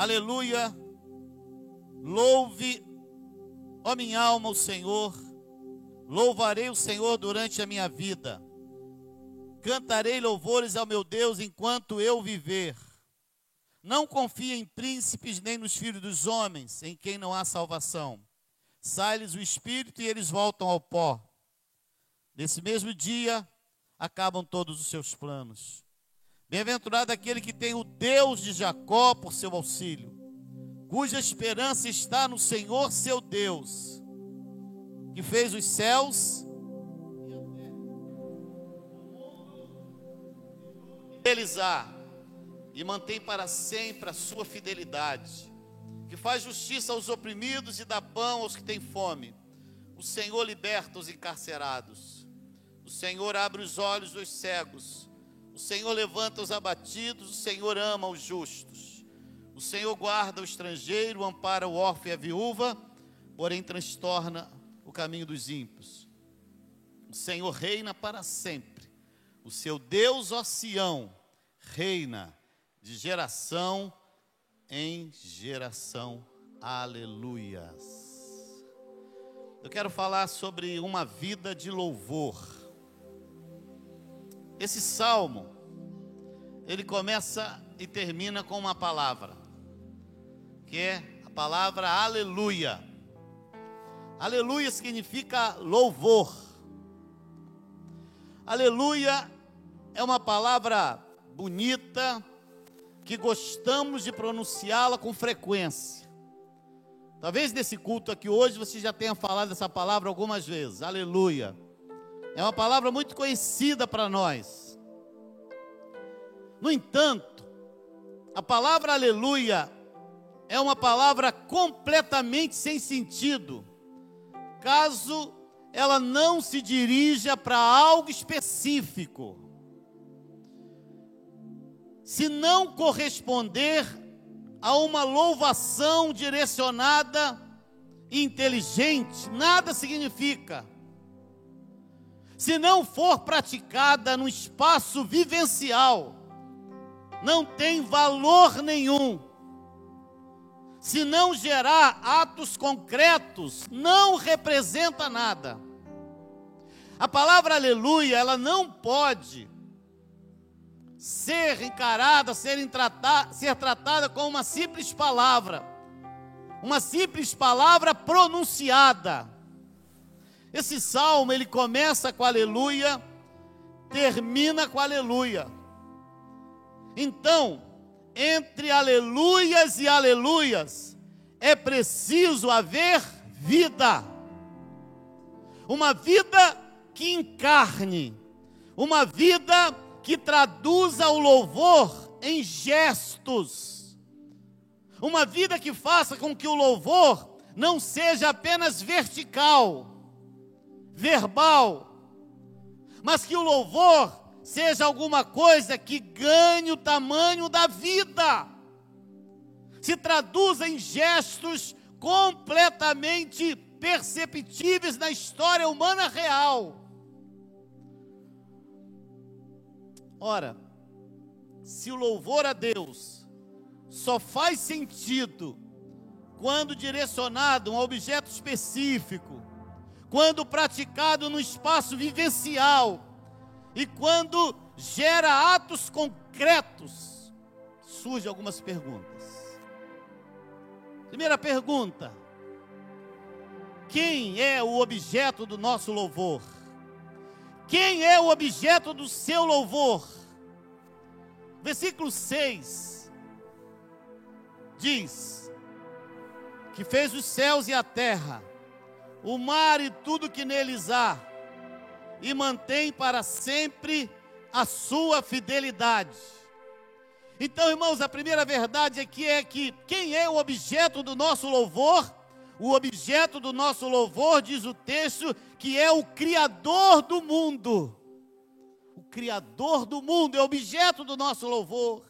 Aleluia. Louve, ó minha alma, o Senhor. Louvarei o Senhor durante a minha vida. Cantarei louvores ao meu Deus enquanto eu viver. Não confie em príncipes nem nos filhos dos homens, em quem não há salvação. Sai-lhes o espírito e eles voltam ao pó. Nesse mesmo dia acabam todos os seus planos. Bem-aventurado aquele que tem o Deus de Jacó por seu auxílio, cuja esperança está no Senhor seu Deus, que fez os céus e a terra. E mantém para sempre a sua fidelidade, que faz justiça aos oprimidos e dá pão aos que têm fome. O Senhor liberta os encarcerados. O Senhor abre os olhos dos cegos. O Senhor levanta os abatidos. O Senhor ama os justos. O Senhor guarda o estrangeiro, ampara o órfão e a viúva, porém transtorna o caminho dos ímpios. O Senhor reina para sempre. O seu Deus, ó Sião, reina de geração em geração. Aleluias. Eu quero falar sobre uma vida de louvor. Esse salmo, ele começa e termina com uma palavra, que é a palavra aleluia. Aleluia significa louvor. Aleluia é uma palavra bonita, que gostamos de pronunciá-la com frequência. Talvez nesse culto aqui hoje você já tenha falado essa palavra algumas vezes. Aleluia. É uma palavra muito conhecida para nós. No entanto, a palavra aleluia é uma palavra completamente sem sentido, caso ela não se dirija para algo específico se não corresponder a uma louvação direcionada e inteligente, nada significa. Se não for praticada no espaço vivencial, não tem valor nenhum. Se não gerar atos concretos, não representa nada. A palavra aleluia, ela não pode ser encarada, ser, tratada, ser tratada com uma simples palavra, uma simples palavra pronunciada. Esse salmo ele começa com aleluia, termina com aleluia. Então, entre aleluias e aleluias, é preciso haver vida. Uma vida que encarne, uma vida que traduza o louvor em gestos. Uma vida que faça com que o louvor não seja apenas vertical, verbal, mas que o louvor seja alguma coisa que ganhe o tamanho da vida, se traduza em gestos completamente perceptíveis na história humana real. Ora, se o louvor a Deus só faz sentido quando direcionado a um objeto específico, quando praticado no espaço vivencial e quando gera atos concretos, surgem algumas perguntas. Primeira pergunta: quem é o objeto do nosso louvor? Quem é o objeto do seu louvor? Versículo 6 diz: Que fez os céus e a terra, o mar e tudo que neles há, e mantém para sempre a sua fidelidade. Então, irmãos, a primeira verdade aqui é que quem é o objeto do nosso louvor? O objeto do nosso louvor, diz o texto, que é o Criador do mundo. O Criador do mundo é objeto do nosso louvor.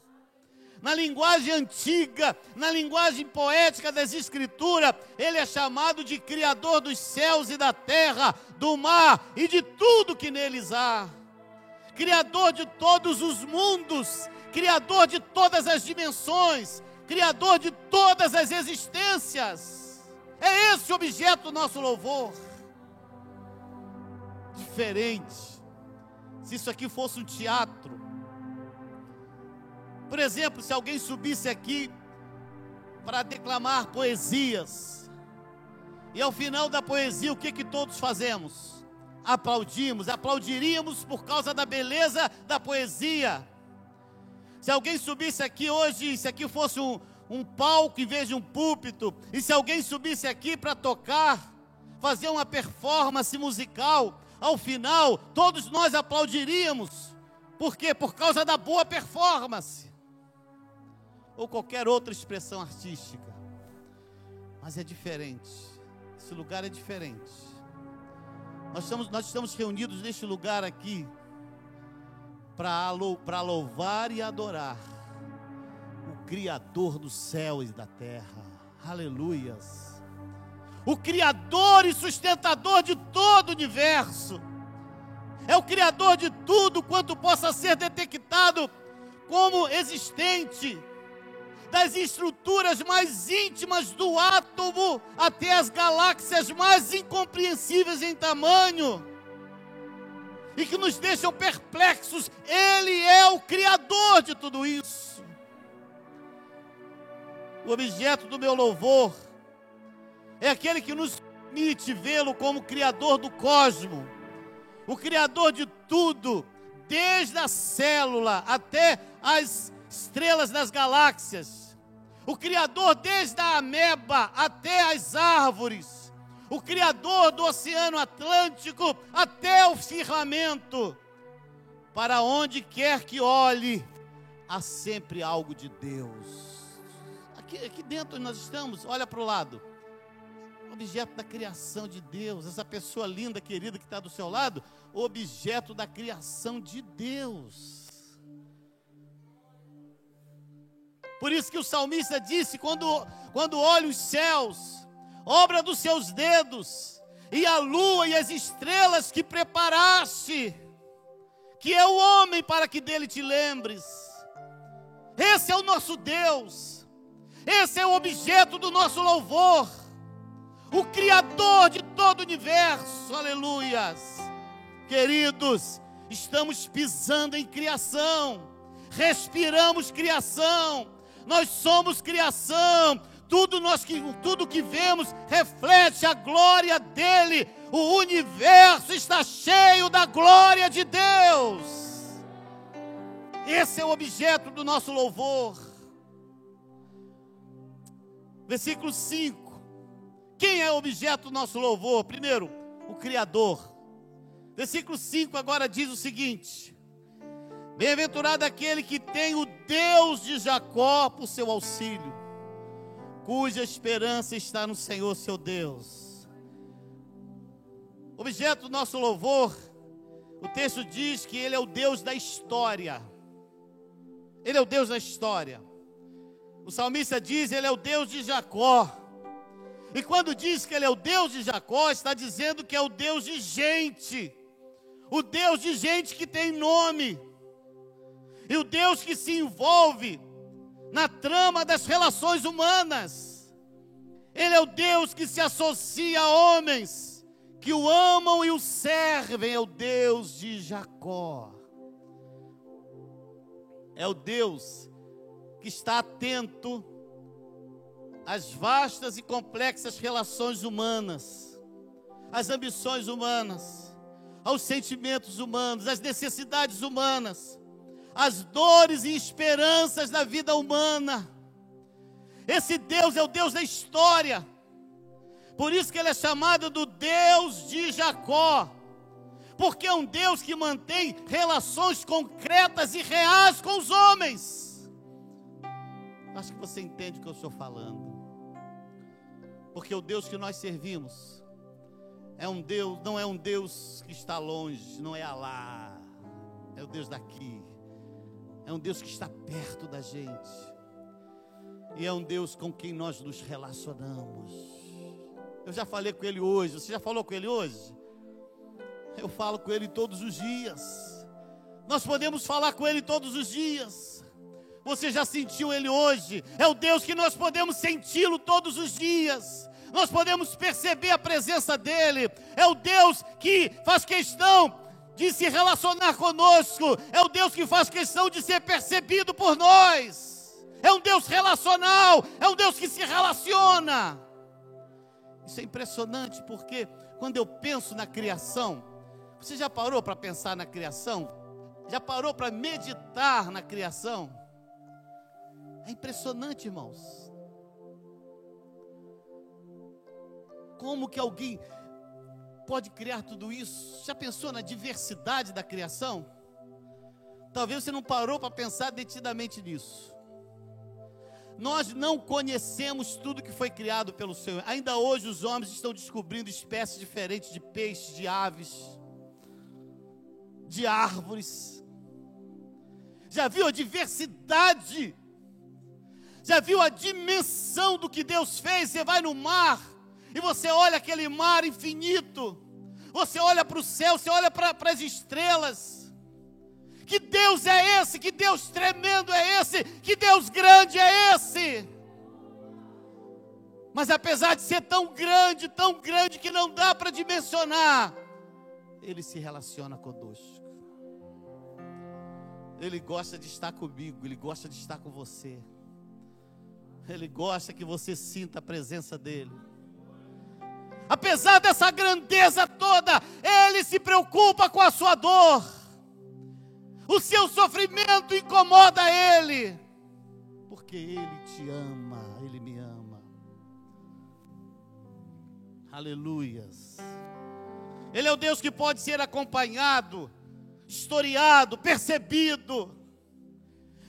Na linguagem antiga, na linguagem poética das Escrituras, Ele é chamado de Criador dos céus e da terra, do mar e de tudo que neles há. Criador de todos os mundos, Criador de todas as dimensões, Criador de todas as existências. É esse o objeto do nosso louvor. Diferente. Se isso aqui fosse um teatro. Por exemplo, se alguém subisse aqui para declamar poesias, e ao final da poesia, o que que todos fazemos? Aplaudimos, aplaudiríamos por causa da beleza da poesia. Se alguém subisse aqui hoje, se aqui fosse um, um palco em vez de um púlpito, e se alguém subisse aqui para tocar, fazer uma performance musical, ao final, todos nós aplaudiríamos. Por quê? Por causa da boa performance. Ou qualquer outra expressão artística. Mas é diferente. Esse lugar é diferente. Nós estamos, nós estamos reunidos neste lugar aqui para louvar e adorar o Criador dos céus e da terra. Aleluias. O Criador e sustentador de todo o universo. É o Criador de tudo quanto possa ser detectado como existente das estruturas mais íntimas do átomo até as galáxias mais incompreensíveis em tamanho e que nos deixam perplexos. Ele é o Criador de tudo isso. O objeto do meu louvor é aquele que nos permite vê-lo como Criador do cosmo, o Criador de tudo, desde a célula até as estrelas das galáxias, o Criador desde a ameba até as árvores, o Criador do Oceano Atlântico até o firmamento, para onde quer que olhe, há sempre algo de Deus. Aqui, aqui dentro nós estamos, olha para o lado, objeto da criação de Deus, essa pessoa linda, querida que está do seu lado, objeto da criação de Deus. Por isso que o salmista disse: quando, quando olha os céus, obra dos seus dedos, e a lua e as estrelas que preparaste, que é o homem para que dele te lembres. Esse é o nosso Deus, esse é o objeto do nosso louvor, o Criador de todo o universo, aleluias. Queridos, estamos pisando em criação, respiramos criação, nós somos criação, tudo, nós, tudo que vemos reflete a glória dele, o universo está cheio da glória de Deus. Esse é o objeto do nosso louvor. Versículo 5. Quem é o objeto do nosso louvor? Primeiro, o Criador. Versículo 5 agora diz o seguinte: Bem-aventurado aquele que tem o Deus de Jacó por seu auxílio, cuja esperança está no Senhor seu Deus. Objeto do nosso louvor, o texto diz que ele é o Deus da história. Ele é o Deus da história. O salmista diz, ele é o Deus de Jacó. E quando diz que ele é o Deus de Jacó, está dizendo que é o Deus de gente. O Deus de gente que tem nome e o Deus que se envolve na trama das relações humanas. Ele é o Deus que se associa a homens que o amam e o servem, é o Deus de Jacó. É o Deus que está atento às vastas e complexas relações humanas, às ambições humanas, aos sentimentos humanos, às necessidades humanas as dores e esperanças da vida humana. Esse Deus é o Deus da história. Por isso que ele é chamado do Deus de Jacó. Porque é um Deus que mantém relações concretas e reais com os homens. Acho que você entende o que eu estou falando. Porque o Deus que nós servimos é um Deus, não é um Deus que está longe, não é Alá. É o Deus daqui é um Deus que está perto da gente. E é um Deus com quem nós nos relacionamos. Eu já falei com ele hoje. Você já falou com ele hoje? Eu falo com ele todos os dias. Nós podemos falar com ele todos os dias. você já sentiu Ele hoje. É o Deus que nós podemos senti-lo todos os dias. Nós podemos perceber a presença dEle. É o Deus que faz questão de se relacionar conosco. É o Deus que faz questão de ser percebido por nós. É um Deus relacional. É um Deus que se relaciona. Isso é impressionante porque quando eu penso na criação, você já parou para pensar na criação? Já parou para meditar na criação? É impressionante, irmãos. Como que alguém pode criar tudo isso? Já pensou na diversidade da criação? Talvez você não parou para pensar detidamente nisso. Nós não conhecemos tudo que foi criado pelo Senhor. Ainda hoje os homens estão descobrindo espécies diferentes de peixes, de aves, de árvores. Já viu a diversidade? Já viu a dimensão do que Deus fez? Você vai no mar e você olha aquele mar infinito. Você olha para o céu, você olha para as estrelas que Deus é esse? Que Deus tremendo é esse? Que Deus grande é esse? Mas apesar de ser tão grande, tão grande que não dá para dimensionar, Ele se relaciona conosco. Ele gosta de estar comigo, Ele gosta de estar com você. Ele gosta que você sinta a presença dEle. Apesar dessa grandeza toda, Ele se preocupa com a sua dor o seu sofrimento incomoda Ele, porque Ele te ama, Ele me ama. Aleluias. Ele é o Deus que pode ser acompanhado, historiado, percebido.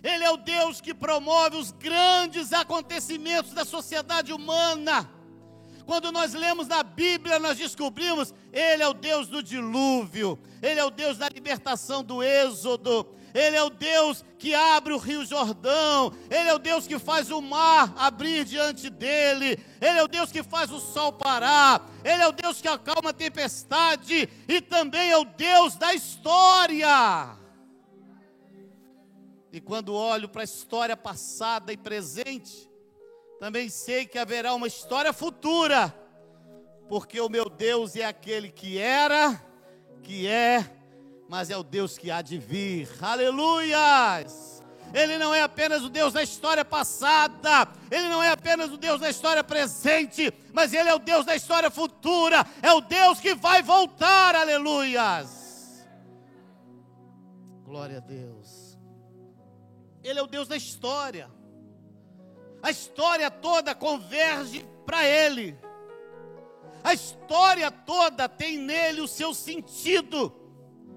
Ele é o Deus que promove os grandes acontecimentos da sociedade humana. Quando nós lemos na Bíblia, nós descobrimos, Ele é o Deus do dilúvio, Ele é o Deus da libertação do Êxodo, Ele é o Deus que abre o rio Jordão, Ele é o Deus que faz o mar abrir diante dele, Ele é o Deus que faz o sol parar, Ele é o Deus que acalma a tempestade e também é o Deus da história. E quando olho para a história passada e presente, também sei que haverá uma história futura, porque o meu Deus é aquele que era, que é, mas é o Deus que há de vir. Aleluias! Ele não é apenas o Deus da história passada, Ele não é apenas o Deus da história presente, mas Ele é o Deus da história futura, é o Deus que vai voltar, aleluias. Glória a Deus. Ele é o Deus da história a história toda converge para Ele. A história toda tem nele o seu sentido.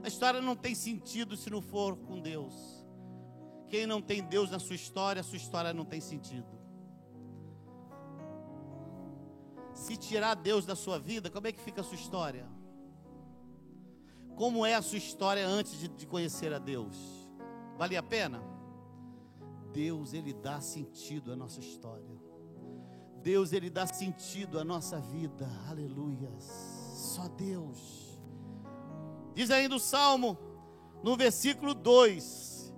A história não tem sentido se não for com Deus. Quem não tem Deus na sua história, a sua história não tem sentido. Se tirar Deus da sua vida, como é que fica a sua história? Como é a sua história antes de, de conhecer a Deus? Vale a pena? Deus, Ele dá sentido à nossa história. Deus, Ele dá sentido à nossa vida. Aleluia. Só Deus. Diz ainda o Salmo, no versículo 2: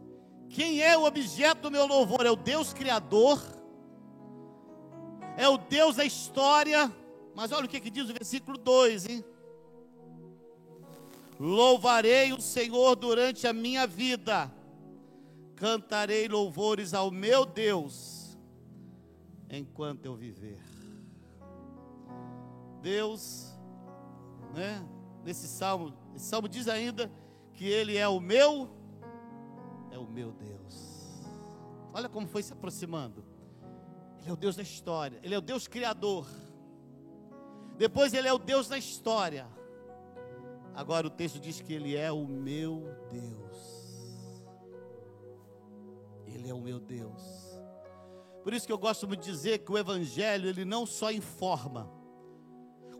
Quem é o objeto do meu louvor? É o Deus Criador, é o Deus da história. Mas olha o que, que diz o versículo 2, hein? Louvarei o Senhor durante a minha vida cantarei louvores ao meu Deus enquanto eu viver. Deus, né? Nesse salmo, esse salmo diz ainda que ele é o meu é o meu Deus. Olha como foi se aproximando. Ele é o Deus da história, ele é o Deus criador. Depois ele é o Deus da história. Agora o texto diz que ele é o meu Deus. Ele é o meu Deus. Por isso que eu gosto de dizer que o Evangelho, ele não só informa.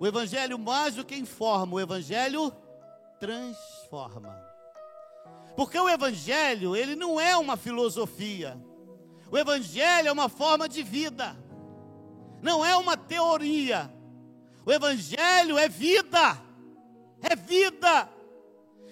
O Evangelho, mais do que informa, o Evangelho transforma. Porque o Evangelho, ele não é uma filosofia. O Evangelho é uma forma de vida. Não é uma teoria. O Evangelho é vida. É vida.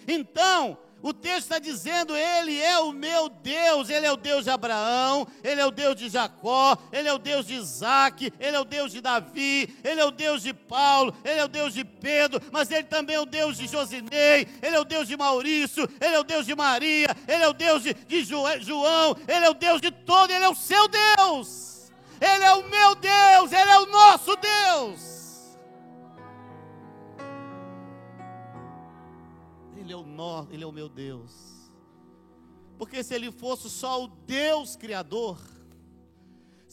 Então, O texto está dizendo: Ele é o meu Deus, Ele é o Deus de Abraão, Ele é o Deus de Jacó, Ele é o Deus de Isaac, Ele é o Deus de Davi, Ele é o Deus de Paulo, Ele é o Deus de Pedro, mas Ele também é o Deus de Josinei, Ele é o Deus de Maurício, Ele é o Deus de Maria, Ele é o Deus de, de João, Ele é o Deus de todo, Ele é o seu Deus, Ele é o meu Deus, Ele é o nosso Deus. Ele é o nó, Ele é o meu Deus. Porque se Ele fosse só o Deus Criador,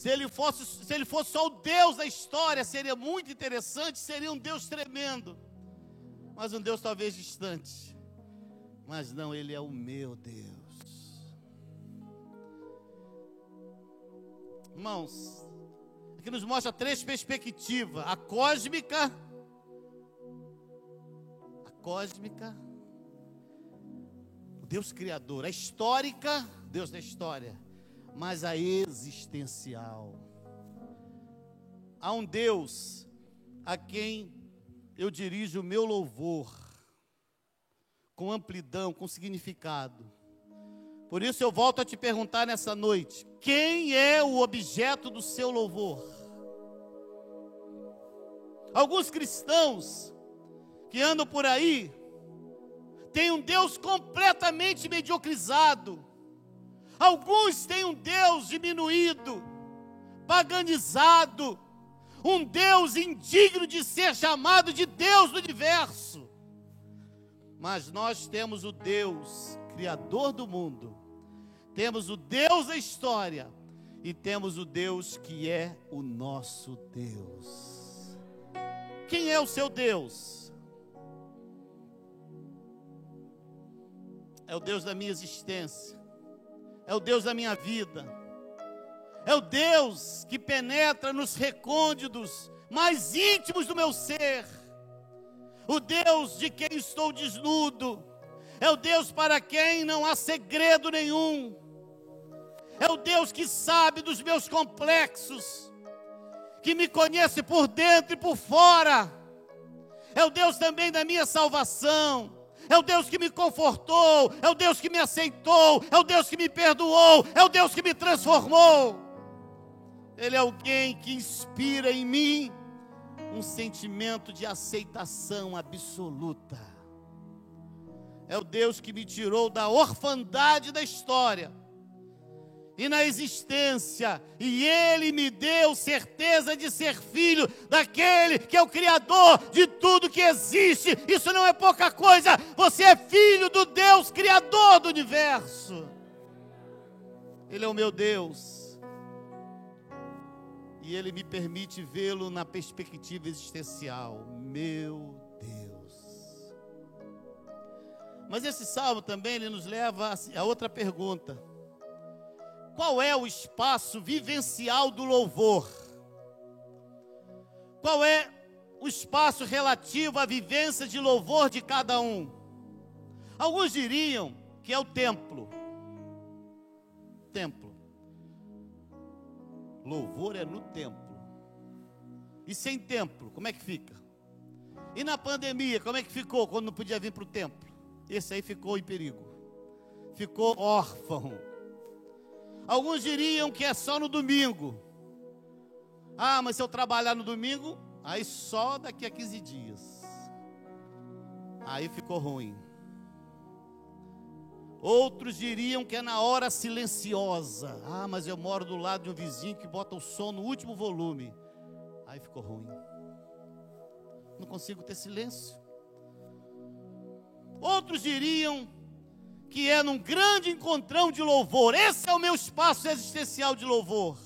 se ele, fosse, se ele fosse só o Deus da história, seria muito interessante, seria um Deus tremendo, mas um Deus talvez distante. Mas não, Ele é o meu Deus. Irmãos, aqui nos mostra três perspectivas: a cósmica, a cósmica, Deus Criador, a histórica, Deus da história, mas a existencial. Há um Deus a quem eu dirijo o meu louvor, com amplidão, com significado. Por isso eu volto a te perguntar nessa noite: quem é o objeto do seu louvor? Alguns cristãos que andam por aí têm um Deus completamente mediocrizado. Alguns têm um Deus diminuído, paganizado, um Deus indigno de ser chamado de Deus do universo. Mas nós temos o Deus criador do mundo, temos o Deus da história e temos o Deus que é o nosso Deus. Quem é o seu Deus? É o Deus da minha existência, é o Deus da minha vida, é o Deus que penetra nos recônditos mais íntimos do meu ser, o Deus de quem estou desnudo, é o Deus para quem não há segredo nenhum, é o Deus que sabe dos meus complexos, que me conhece por dentro e por fora, é o Deus também da minha salvação é o Deus que me confortou, é o Deus que me aceitou, é o Deus que me perdoou, é o Deus que me transformou. Ele é alguém que inspira em mim um sentimento de aceitação absoluta. É o Deus que me tirou da orfandade da história e na existência, e Ele me deu certeza de ser filho daquele que é o Criador de tudo que existe. Isso não é pouca coisa, você é filho do Deus Criador do universo. Ele é o meu Deus, e Ele me permite vê-lo na perspectiva existencial. Meu Deus. Mas esse salmo também ele nos leva a outra pergunta qual é o espaço vivencial do louvor? Qual é o espaço relativo à vivência de louvor de cada um? Alguns diriam que é o templo. Templo. Louvor é no templo. E sem templo, como é que fica? E na pandemia, como é que ficou quando não podia vir para o templo? Esse aí ficou em perigo. Ficou órfão Alguns diriam que é só no domingo. Ah, mas se eu trabalhar no domingo, aí só daqui a 15 dias. Aí ficou ruim. Outros diriam que é na hora silenciosa. Ah, mas eu moro do lado de um vizinho que bota o som no último volume. Aí ficou ruim. Não consigo ter silêncio. Outros diriam que é num grande encontrão de louvor. Esse é o meu espaço existencial de louvor.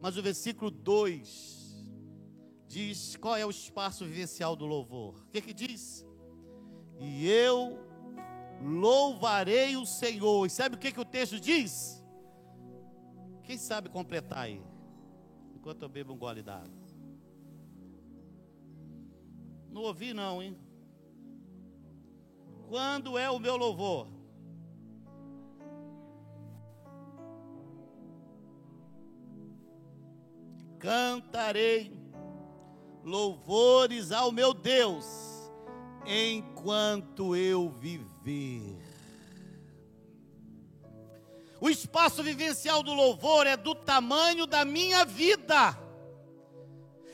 Mas o versículo 2 diz qual é o espaço vivencial do louvor. O que, que diz? E eu louvarei o Senhor. E sabe o que, que o texto diz? Quem sabe completar aí? Enquanto eu bebo um gole d'água. Não ouvi não, hein? Quando é o meu louvor? Cantarei louvores ao meu Deus enquanto eu viver. O espaço vivencial do louvor é do tamanho da minha vida.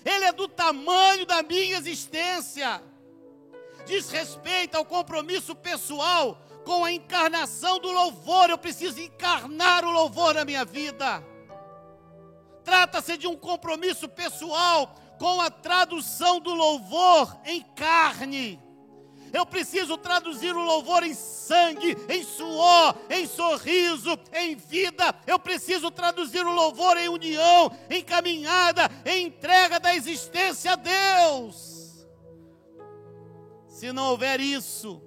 Ele é do tamanho da minha existência. Diz respeito ao compromisso pessoal com a encarnação do louvor. Eu preciso encarnar o louvor na minha vida. Trata-se de um compromisso pessoal com a tradução do louvor em carne. Eu preciso traduzir o louvor em sangue, em suor, em sorriso, em vida. Eu preciso traduzir o louvor em união, em caminhada, em entrega da existência a Deus. Se não houver isso,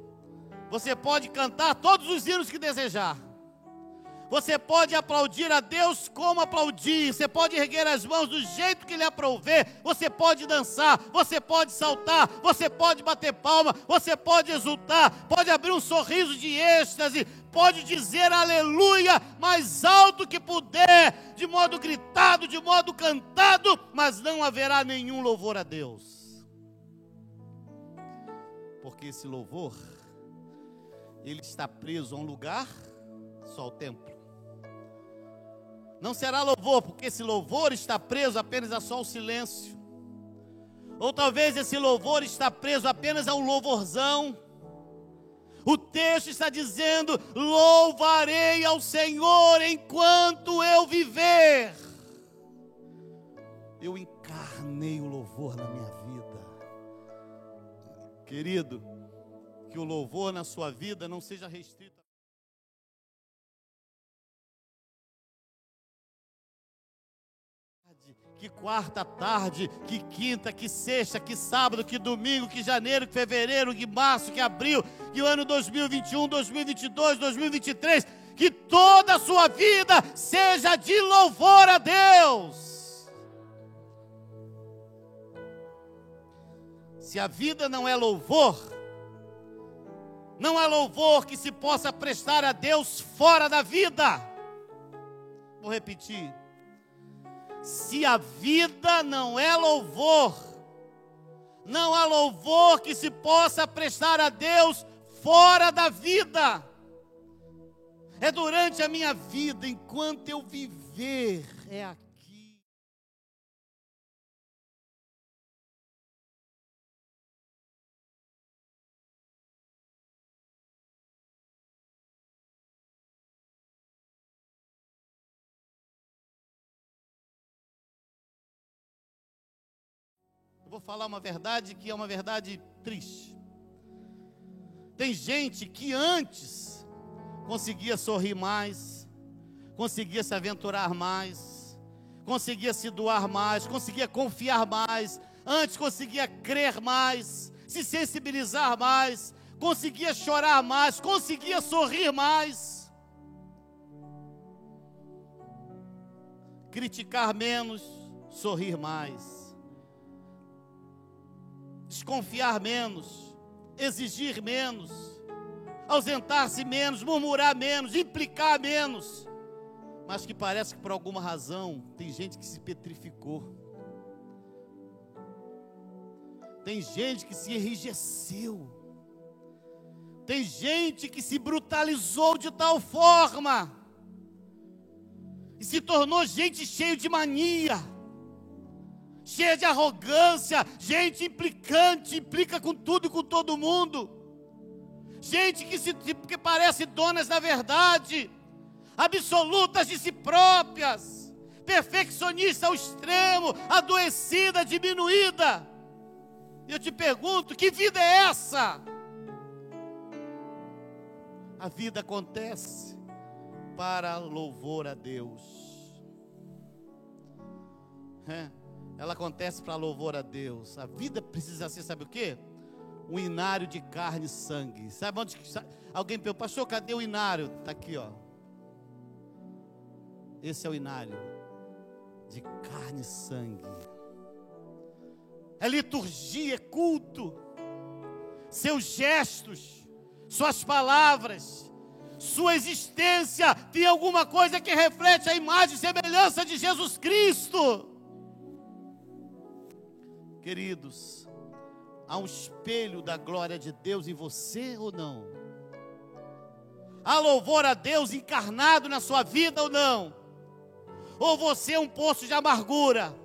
você pode cantar todos os hinos que desejar. Você pode aplaudir a Deus como aplaudir, você pode erguer as mãos do jeito que lhe aprouver, você pode dançar, você pode saltar, você pode bater palma, você pode exultar, pode abrir um sorriso de êxtase, pode dizer aleluia mais alto que puder, de modo gritado, de modo cantado, mas não haverá nenhum louvor a Deus. Porque esse louvor, ele está preso a um lugar, só o templo. Não será louvor, porque esse louvor está preso apenas a só o silêncio. Ou talvez esse louvor está preso apenas a um louvorzão. O texto está dizendo: louvarei ao Senhor enquanto eu viver. Eu encarnei o louvor na minha vida. Querido, que o louvor na sua vida não seja restrito. Que quarta tarde, que quinta, que sexta, que sábado, que domingo, que janeiro, que fevereiro, que março, que abril, que o ano 2021, 2022, 2023, que toda a sua vida seja de louvor a Deus. Se a vida não é louvor, não há louvor que se possa prestar a Deus fora da vida. Vou repetir se a vida não é louvor, não há louvor que se possa prestar a Deus fora da vida. É durante a minha vida, enquanto eu viver, é aqui vou falar uma verdade que é uma verdade triste. Tem gente que antes conseguia sorrir mais, conseguia se aventurar mais, conseguia se doar mais, conseguia confiar mais, antes conseguia crer mais, se sensibilizar mais, conseguia chorar mais, conseguia sorrir mais, criticar menos, sorrir mais desconfiar menos, exigir menos, ausentar-se menos, murmurar menos, implicar menos. Mas que parece que por alguma razão tem gente que se petrificou. Tem gente que se enrijeceu. Tem gente que se brutalizou de tal forma e se tornou gente cheia de mania cheia de arrogância, gente implicante, implica com tudo e com todo mundo, gente que, se, que parece donas da verdade, absolutas de si próprias, perfeccionista ao extremo, adoecida, diminuída. Eu te pergunto: que vida é essa? A vida acontece para louvor a Deus. É ela acontece para louvor a Deus. A vida precisa ser, sabe o que? Um inário de carne e sangue. Sabe onde? Sabe? Alguém perguntou, pastor, cadê o inário? Está aqui, ó. Esse é o inário de carne e sangue. É liturgia, é culto. Seus gestos, suas palavras, sua existência tem alguma coisa que reflete a imagem e semelhança de Jesus Cristo. Queridos, há um espelho da glória de Deus em você ou não? Há louvor a Deus encarnado na sua vida ou não? Ou você é um poço de amargura?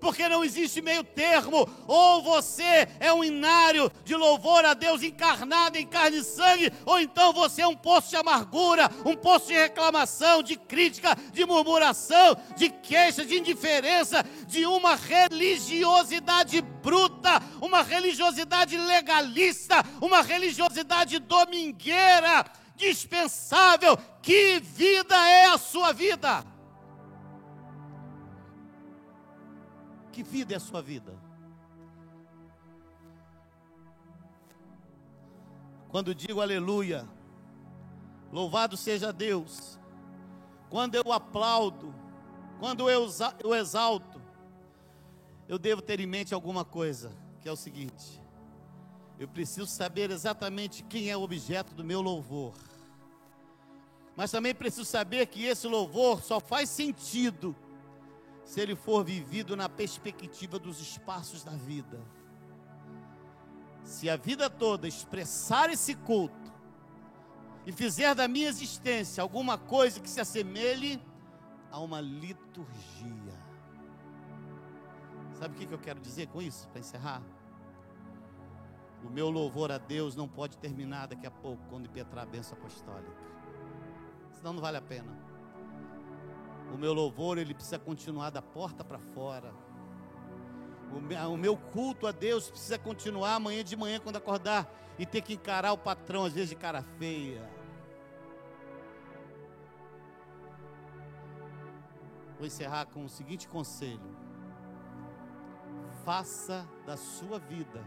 Porque não existe meio termo. Ou você é um inário de louvor a Deus encarnado em carne e sangue, ou então você é um poço de amargura, um poço de reclamação, de crítica, de murmuração, de queixa, de indiferença, de uma religiosidade bruta, uma religiosidade legalista, uma religiosidade domingueira, dispensável. Que vida é a sua vida? Que vida é a sua vida? Quando digo aleluia, louvado seja Deus, quando eu aplaudo, quando eu exalto, eu devo ter em mente alguma coisa, que é o seguinte: eu preciso saber exatamente quem é o objeto do meu louvor, mas também preciso saber que esse louvor só faz sentido se ele for vivido na perspectiva dos espaços da vida. Se a vida toda expressar esse culto e fizer da minha existência alguma coisa que se assemelhe a uma liturgia. Sabe o que eu quero dizer com isso, para encerrar? O meu louvor a Deus não pode terminar daqui a pouco, quando impetrar a bênção apostólica. Senão não vale a pena. O meu louvor, ele precisa continuar da porta para fora. O meu culto a Deus precisa continuar amanhã de manhã, quando acordar, e ter que encarar o patrão, às vezes de cara feia. Vou encerrar com o seguinte conselho: faça da sua vida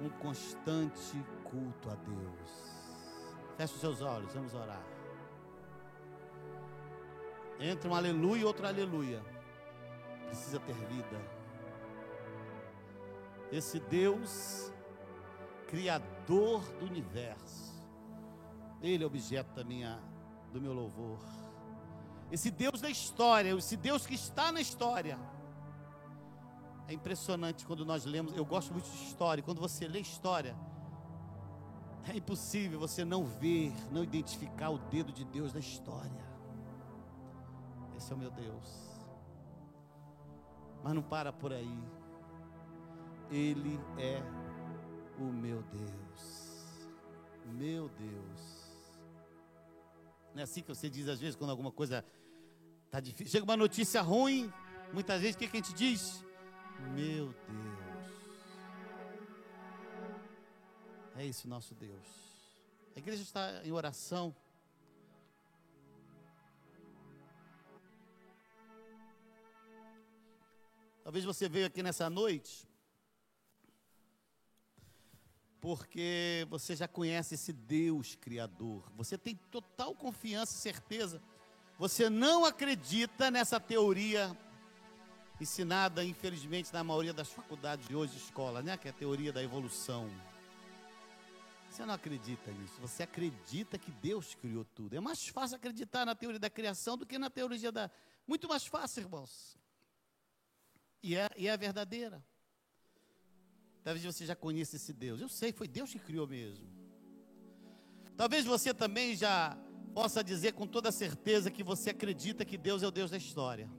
um constante culto a Deus. Feche os seus olhos, vamos orar. Entre um aleluia e outro aleluia. Precisa ter vida. Esse Deus, Criador do universo, Ele é objeto da minha, do meu louvor. Esse Deus da história, esse Deus que está na história. É impressionante quando nós lemos, eu gosto muito de história, quando você lê história, é impossível você não ver, não identificar o dedo de Deus na história. Esse é o meu Deus. Mas não para por aí. Ele é o meu Deus. Meu Deus. Não é assim que você diz às vezes quando alguma coisa está difícil. Chega uma notícia ruim, muitas vezes o que, que a gente diz? Meu Deus. É isso, nosso Deus. A igreja está em oração. Talvez você veio aqui nessa noite porque você já conhece esse Deus Criador. Você tem total confiança e certeza. Você não acredita nessa teoria ensinada, infelizmente, na maioria das faculdades de hoje, escola, né? Que é a teoria da evolução. Você não acredita nisso. Você acredita que Deus criou tudo. É mais fácil acreditar na teoria da criação do que na teoria da. Muito mais fácil, irmãos. E é, e é verdadeira. Talvez você já conheça esse Deus. Eu sei, foi Deus que criou mesmo. Talvez você também já possa dizer com toda certeza que você acredita que Deus é o Deus da história.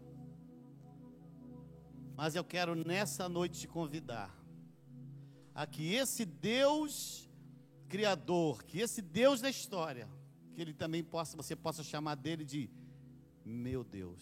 Mas eu quero nessa noite te convidar a que esse Deus criador, que esse Deus da história, que ele também possa, você possa chamar dele de meu Deus.